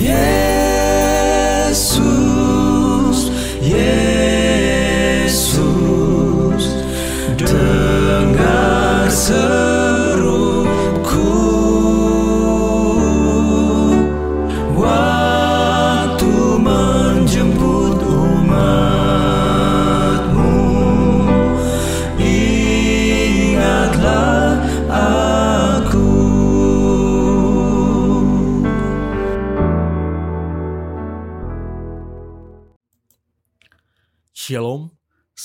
Yesus, Yesus, dengar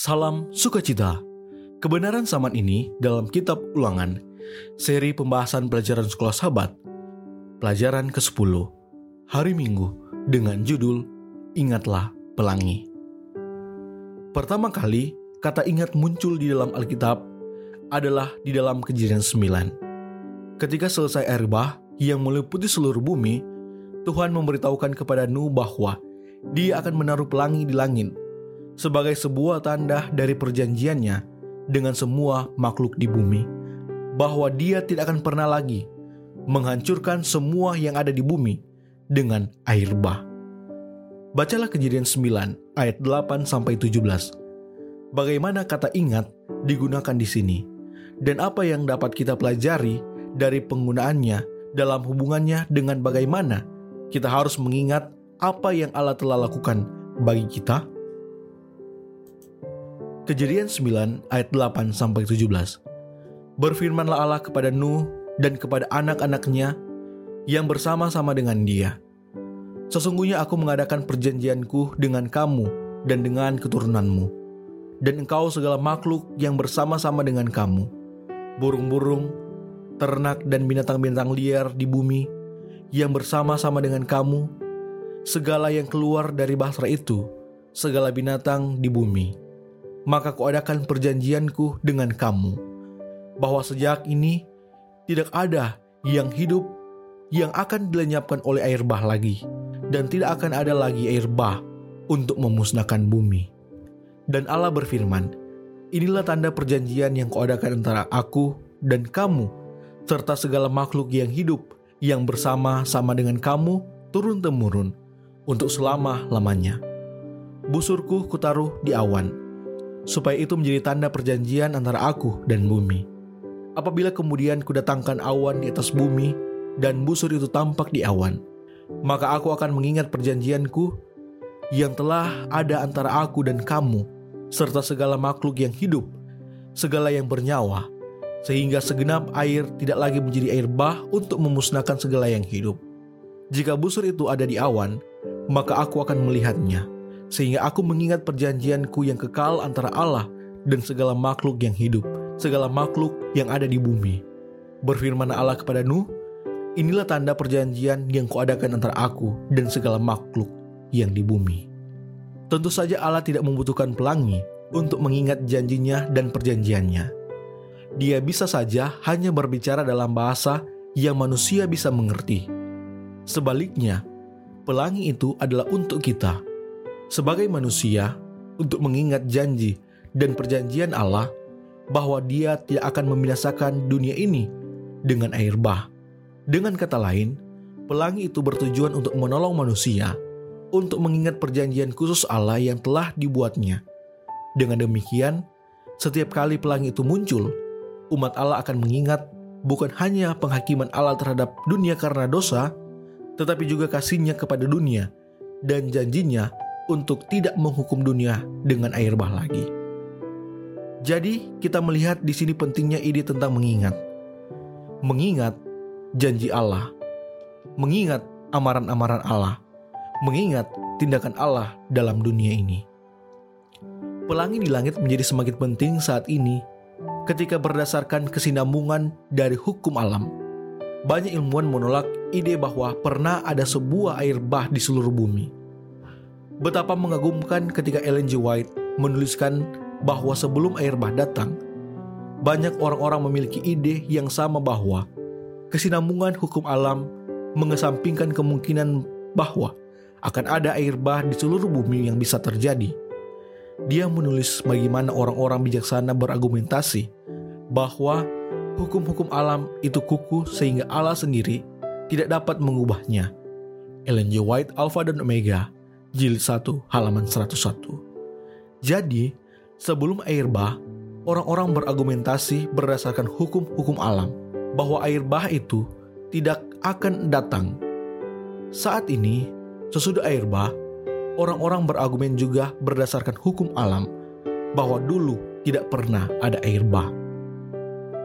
salam sukacita. Kebenaran zaman ini dalam kitab ulangan, seri pembahasan pelajaran sekolah sahabat, pelajaran ke-10, hari Minggu dengan judul Ingatlah Pelangi. Pertama kali, kata ingat muncul di dalam Alkitab adalah di dalam kejadian 9. Ketika selesai air bah yang meliputi seluruh bumi, Tuhan memberitahukan kepada Nuh bahwa dia akan menaruh pelangi di langit sebagai sebuah tanda dari perjanjiannya dengan semua makhluk di bumi, bahwa Dia tidak akan pernah lagi menghancurkan semua yang ada di bumi dengan air bah. Bacalah Kejadian 9 ayat 8 sampai 17. Bagaimana kata ingat digunakan di sini dan apa yang dapat kita pelajari dari penggunaannya dalam hubungannya dengan bagaimana kita harus mengingat apa yang Allah telah lakukan bagi kita? Kejadian 9 ayat 8 sampai 17. Berfirmanlah Allah kepada Nuh dan kepada anak-anaknya yang bersama-sama dengan dia. Sesungguhnya aku mengadakan perjanjianku dengan kamu dan dengan keturunanmu, dan engkau segala makhluk yang bersama-sama dengan kamu, burung-burung, ternak dan binatang-binatang liar di bumi yang bersama-sama dengan kamu, segala yang keluar dari bahasa itu, segala binatang di bumi maka kuadakan perjanjianku dengan kamu, bahwa sejak ini tidak ada yang hidup yang akan dilenyapkan oleh air bah lagi, dan tidak akan ada lagi air bah untuk memusnahkan bumi. Dan Allah berfirman, inilah tanda perjanjian yang kuadakan antara aku dan kamu, serta segala makhluk yang hidup yang bersama-sama dengan kamu turun-temurun untuk selama-lamanya. Busurku kutaruh di awan, supaya itu menjadi tanda perjanjian antara aku dan bumi. Apabila kemudian kudatangkan awan di atas bumi dan busur itu tampak di awan, maka aku akan mengingat perjanjianku yang telah ada antara aku dan kamu, serta segala makhluk yang hidup, segala yang bernyawa, sehingga segenap air tidak lagi menjadi air bah untuk memusnahkan segala yang hidup. Jika busur itu ada di awan, maka aku akan melihatnya sehingga aku mengingat perjanjianku yang kekal antara Allah dan segala makhluk yang hidup, segala makhluk yang ada di bumi. Berfirman Allah kepada Nuh, inilah tanda perjanjian yang kuadakan antara aku dan segala makhluk yang di bumi. Tentu saja Allah tidak membutuhkan pelangi untuk mengingat janjinya dan perjanjiannya. Dia bisa saja hanya berbicara dalam bahasa yang manusia bisa mengerti. Sebaliknya, pelangi itu adalah untuk kita, sebagai manusia untuk mengingat janji dan perjanjian Allah bahwa Dia tidak akan membinasakan dunia ini dengan air bah. Dengan kata lain, pelangi itu bertujuan untuk menolong manusia untuk mengingat perjanjian khusus Allah yang telah dibuatnya. Dengan demikian, setiap kali pelangi itu muncul, umat Allah akan mengingat bukan hanya penghakiman Allah terhadap dunia karena dosa, tetapi juga kasihnya kepada dunia dan janjinya untuk tidak menghukum dunia dengan air bah lagi. Jadi, kita melihat di sini pentingnya ide tentang mengingat. Mengingat janji Allah, mengingat amaran-amaran Allah, mengingat tindakan Allah dalam dunia ini. Pelangi di langit menjadi semakin penting saat ini ketika berdasarkan kesinambungan dari hukum alam. Banyak ilmuwan menolak ide bahwa pernah ada sebuah air bah di seluruh bumi Betapa mengagumkan ketika Ellen G. White menuliskan bahwa sebelum air bah datang, banyak orang-orang memiliki ide yang sama bahwa kesinambungan hukum alam mengesampingkan kemungkinan bahwa akan ada air bah di seluruh bumi yang bisa terjadi. Dia menulis bagaimana orang-orang bijaksana berargumentasi bahwa hukum-hukum alam itu kuku sehingga Allah sendiri tidak dapat mengubahnya. Ellen G. White Alpha dan Omega, jilid 1 halaman 101. Jadi, sebelum air bah, orang-orang berargumentasi berdasarkan hukum-hukum alam bahwa air bah itu tidak akan datang. Saat ini, sesudah air bah, orang-orang berargumen juga berdasarkan hukum alam bahwa dulu tidak pernah ada air bah.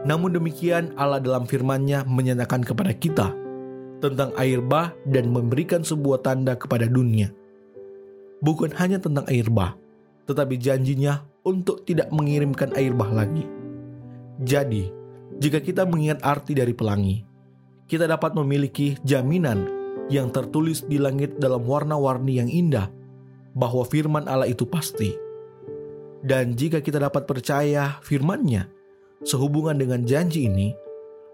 Namun demikian Allah dalam firman-Nya menyatakan kepada kita tentang air bah dan memberikan sebuah tanda kepada dunia. Bukan hanya tentang air bah, tetapi janjinya untuk tidak mengirimkan air bah lagi. Jadi, jika kita mengingat arti dari pelangi, kita dapat memiliki jaminan yang tertulis di langit dalam warna-warni yang indah bahwa firman Allah itu pasti. Dan jika kita dapat percaya firman-Nya, sehubungan dengan janji ini,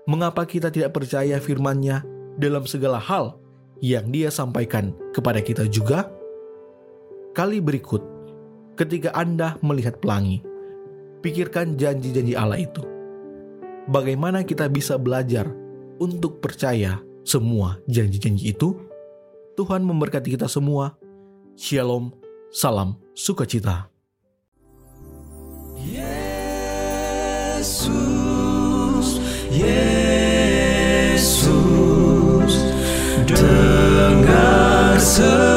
mengapa kita tidak percaya firman-Nya dalam segala hal yang dia sampaikan kepada kita juga? kali berikut ketika Anda melihat pelangi. Pikirkan janji-janji Allah itu. Bagaimana kita bisa belajar untuk percaya semua janji-janji itu? Tuhan memberkati kita semua. Shalom, salam sukacita. Yesus, Yesus, dengar. Yesus.